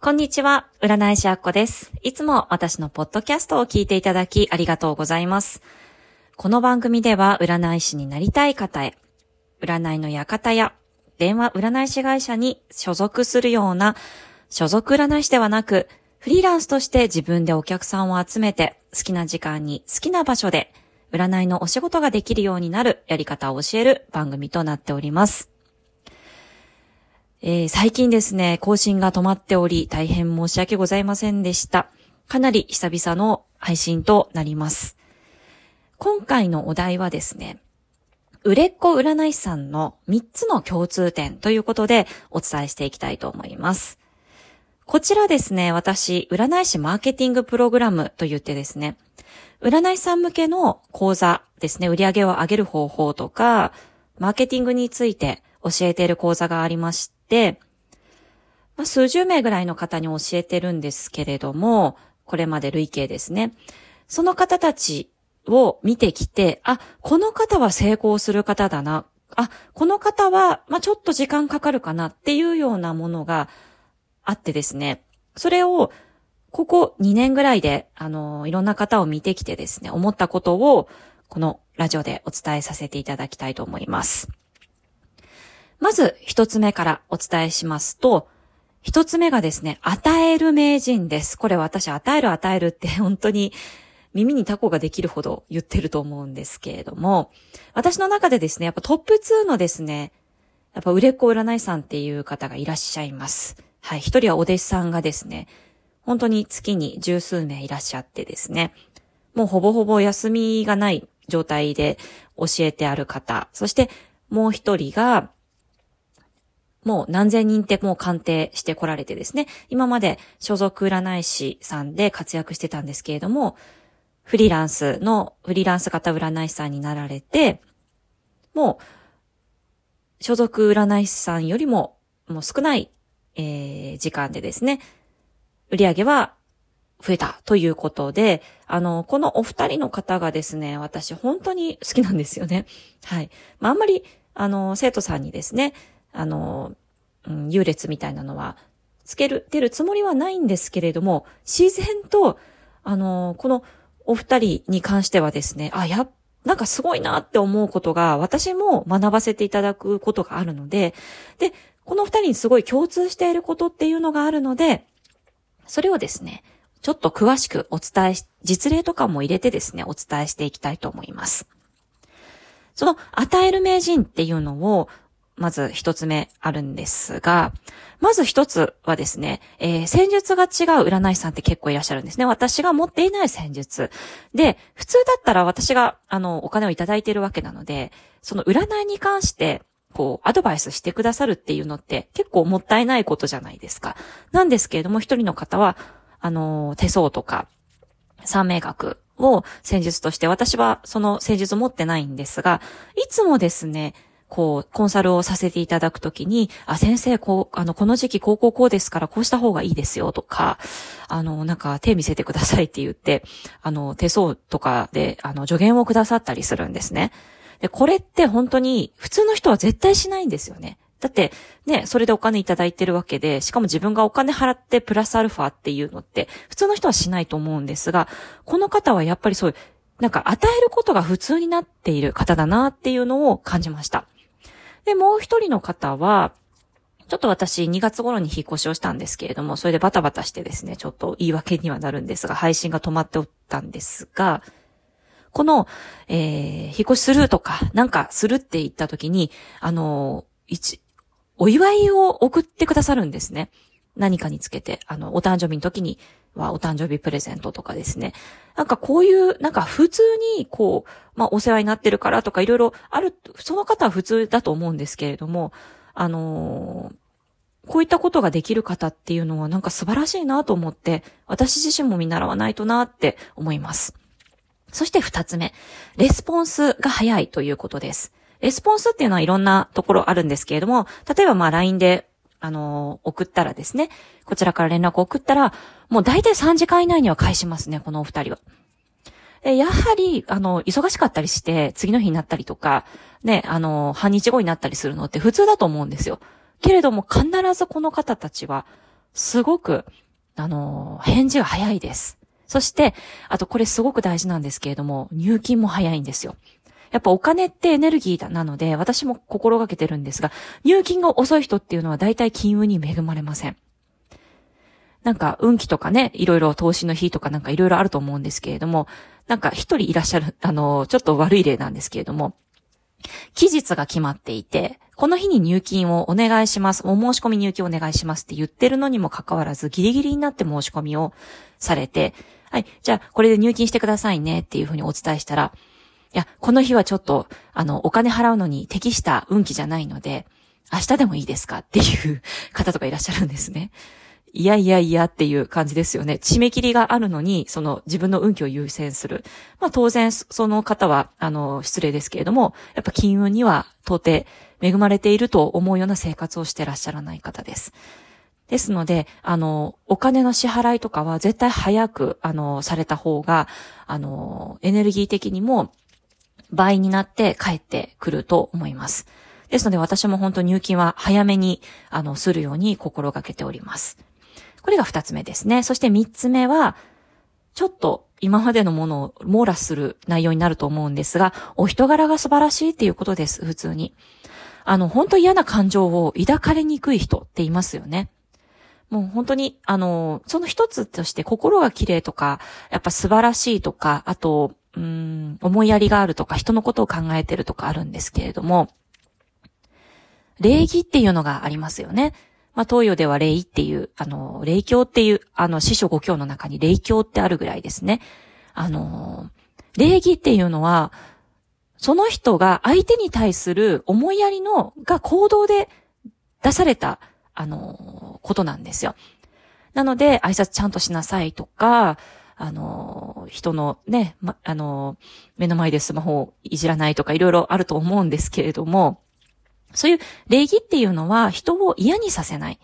こんにちは、占い師あっこです。いつも私のポッドキャストを聞いていただきありがとうございます。この番組では占い師になりたい方へ、占いの館や電話占い師会社に所属するような所属占い師ではなく、フリーランスとして自分でお客さんを集めて好きな時間に好きな場所で占いのお仕事ができるようになるやり方を教える番組となっております。えー、最近ですね、更新が止まっており、大変申し訳ございませんでした。かなり久々の配信となります。今回のお題はですね、売れっ子占い師さんの3つの共通点ということでお伝えしていきたいと思います。こちらですね、私、占い師マーケティングプログラムと言ってですね、占い師さん向けの講座ですね、売り上げを上げる方法とか、マーケティングについて教えている講座がありまして、まあ、数十名ぐらいの方に教えてるんですけれども、これまで累計ですね。その方たちを見てきて、あ、この方は成功する方だな。あ、この方は、まあ、ちょっと時間かかるかなっていうようなものがあってですね。それを、ここ2年ぐらいで、あの、いろんな方を見てきてですね、思ったことを、このラジオでお伝えさせていただきたいと思います。まず一つ目からお伝えしますと、一つ目がですね、与える名人です。これ私、与える与えるって本当に耳にタコができるほど言ってると思うんですけれども、私の中でですね、やっぱトップ2のですね、やっぱ売れっ子占いさんっていう方がいらっしゃいます。はい。一人はお弟子さんがですね、本当に月に十数名いらっしゃってですね、もうほぼほぼ休みがない状態で教えてある方、そしてもう一人が、もう何千人ってもう鑑定してこられてですね、今まで所属占い師さんで活躍してたんですけれども、フリーランスの、フリーランス型占い師さんになられて、もう、所属占い師さんよりも、もう少ない、えー、時間でですね、売り上げは増えたということで、あの、このお二人の方がですね、私本当に好きなんですよね。はい。まあ、あんまり、あの、生徒さんにですね、あの、うん、優劣みたいなのは、つける、出るつもりはないんですけれども、自然と、あの、このお二人に関してはですね、あ、や、なんかすごいなって思うことが、私も学ばせていただくことがあるので、で、この二人にすごい共通していることっていうのがあるので、それをですね、ちょっと詳しくお伝えし、実例とかも入れてですね、お伝えしていきたいと思います。その与える名人っていうのをまず一つ目あるんですが、まず一つはですね、えー、戦術が違う占い師さんって結構いらっしゃるんですね。私が持っていない戦術。で、普通だったら私が、あの、お金をいただいているわけなので、その占いに関して、こう、アドバイスしてくださるっていうのって結構もったいないことじゃないですか。なんですけれども、一人の方は、あの、手相とか、三名学を戦術として、私はその戦術を持ってないんですが、いつもですね、こう、コンサルをさせていただくときに、あ、先生、こう、あの、この時期、こうこうこうですから、こうした方がいいですよ、とか、あの、なんか、手見せてくださいって言って、あの、手相とかで、あの、助言をくださったりするんですね。で、これって本当に、普通の人は絶対しないんですよね。だって、ね、それでお金いただいてるわけで、しかも自分がお金払ってプラスアルファっていうのって、普通の人はしないと思うんですが、この方はやっぱりそういう、なんか与えることが普通になっている方だなっていうのを感じました。で、もう一人の方は、ちょっと私2月頃に引っ越しをしたんですけれども、それでバタバタしてですね、ちょっと言い訳にはなるんですが、配信が止まっておったんですが、この、えー、引っ越しするとか、なんかするって言った時に、あの、一、お祝いを送ってくださるんですね。何かにつけて、あの、お誕生日の時にはお誕生日プレゼントとかですね。なんかこういう、なんか普通に、こう、まあお世話になってるからとかいろいろある、その方は普通だと思うんですけれども、あのー、こういったことができる方っていうのはなんか素晴らしいなと思って、私自身も見習わないとなって思います。そして二つ目、レスポンスが早いということです。レスポンスっていうのはいろんなところあるんですけれども、例えばまあ LINE であの、送ったらですね、こちらから連絡を送ったら、もう大体3時間以内には返しますね、このお二人は。やはり、あの、忙しかったりして、次の日になったりとか、ね、あの、半日後になったりするのって普通だと思うんですよ。けれども、必ずこの方たちは、すごく、あの、返事が早いです。そして、あとこれすごく大事なんですけれども、入金も早いんですよ。やっぱお金ってエネルギーだなので、私も心がけてるんですが、入金が遅い人っていうのは大体金運に恵まれません。なんか、運気とかね、いろいろ投資の日とかなんかいろいろあると思うんですけれども、なんか一人いらっしゃる、あの、ちょっと悪い例なんですけれども、期日が決まっていて、この日に入金をお願いします。お申し込み入金お願いしますって言ってるのにもかかわらず、ギリギリになって申し込みをされて、はい、じゃあこれで入金してくださいねっていうふうにお伝えしたら、いや、この日はちょっと、あの、お金払うのに適した運気じゃないので、明日でもいいですかっていう方とかいらっしゃるんですね。いやいやいやっていう感じですよね。締め切りがあるのに、その自分の運気を優先する。まあ当然、その方は、あの、失礼ですけれども、やっぱ金運には到底恵まれていると思うような生活をしてらっしゃらない方です。ですので、あの、お金の支払いとかは絶対早く、あの、された方が、あの、エネルギー的にも倍になって帰ってくると思います。ですので私も本当入金は早めに、あの、するように心がけております。これが二つ目ですね。そして三つ目は、ちょっと今までのものを網羅する内容になると思うんですが、お人柄が素晴らしいっていうことです、普通に。あの、本当嫌な感情を抱かれにくい人っていますよね。もう本当に、あの、その一つとして心が綺麗とか、やっぱ素晴らしいとか、あと、うん、思いやりがあるとか、人のことを考えてるとかあるんですけれども、礼儀っていうのがありますよね。まあ、東洋では礼儀っていう、あの、礼教っていう、あの、師匠五教の中に礼教ってあるぐらいですね。あの、礼儀っていうのは、その人が相手に対する思いやりの、が行動で出された、あの、ことなんですよ。なので、挨拶ちゃんとしなさいとか、あの、人のね、ま、あの、目の前でスマホをいじらないとかいろいろあると思うんですけれども、そういう礼儀っていうのは人を嫌にさせない。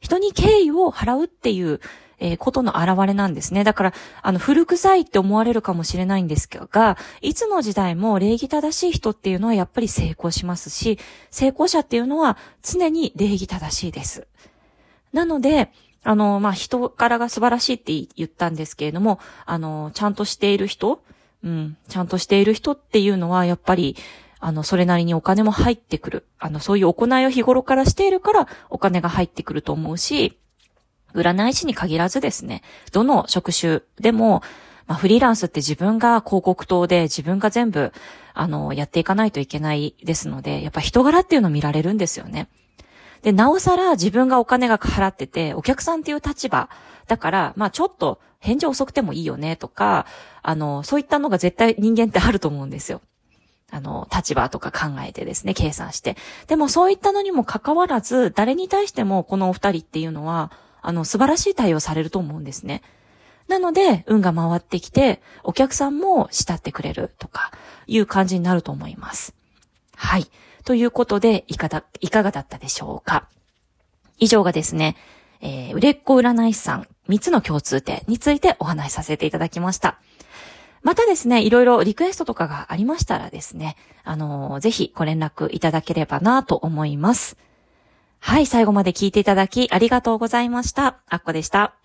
人に敬意を払うっていう、えー、ことの表れなんですね。だから、あの、古臭いって思われるかもしれないんですが、いつの時代も礼儀正しい人っていうのはやっぱり成功しますし、成功者っていうのは常に礼儀正しいです。なので、あの、まあ、人柄が素晴らしいって言ったんですけれども、あの、ちゃんとしている人、うん、ちゃんとしている人っていうのは、やっぱり、あの、それなりにお金も入ってくる。あの、そういう行いを日頃からしているから、お金が入ってくると思うし、占い師に限らずですね、どの職種でも、まあ、フリーランスって自分が広告塔で自分が全部、あの、やっていかないといけないですので、やっぱ人柄っていうのを見られるんですよね。で、なおさら自分がお金が払ってて、お客さんっていう立場だから、まあちょっと返事遅くてもいいよねとか、あの、そういったのが絶対人間ってあると思うんですよ。あの、立場とか考えてですね、計算して。でもそういったのにも関わらず、誰に対してもこのお二人っていうのは、あの、素晴らしい対応されると思うんですね。なので、運が回ってきて、お客さんも慕ってくれるとか、いう感じになると思います。はい。ということで、いかだ、いかがだったでしょうか以上がですね、えー、売れっ子占い師さん3つの共通点についてお話しさせていただきました。またですね、いろいろリクエストとかがありましたらですね、あのー、ぜひご連絡いただければなと思います。はい、最後まで聞いていただきありがとうございました。あっこでした。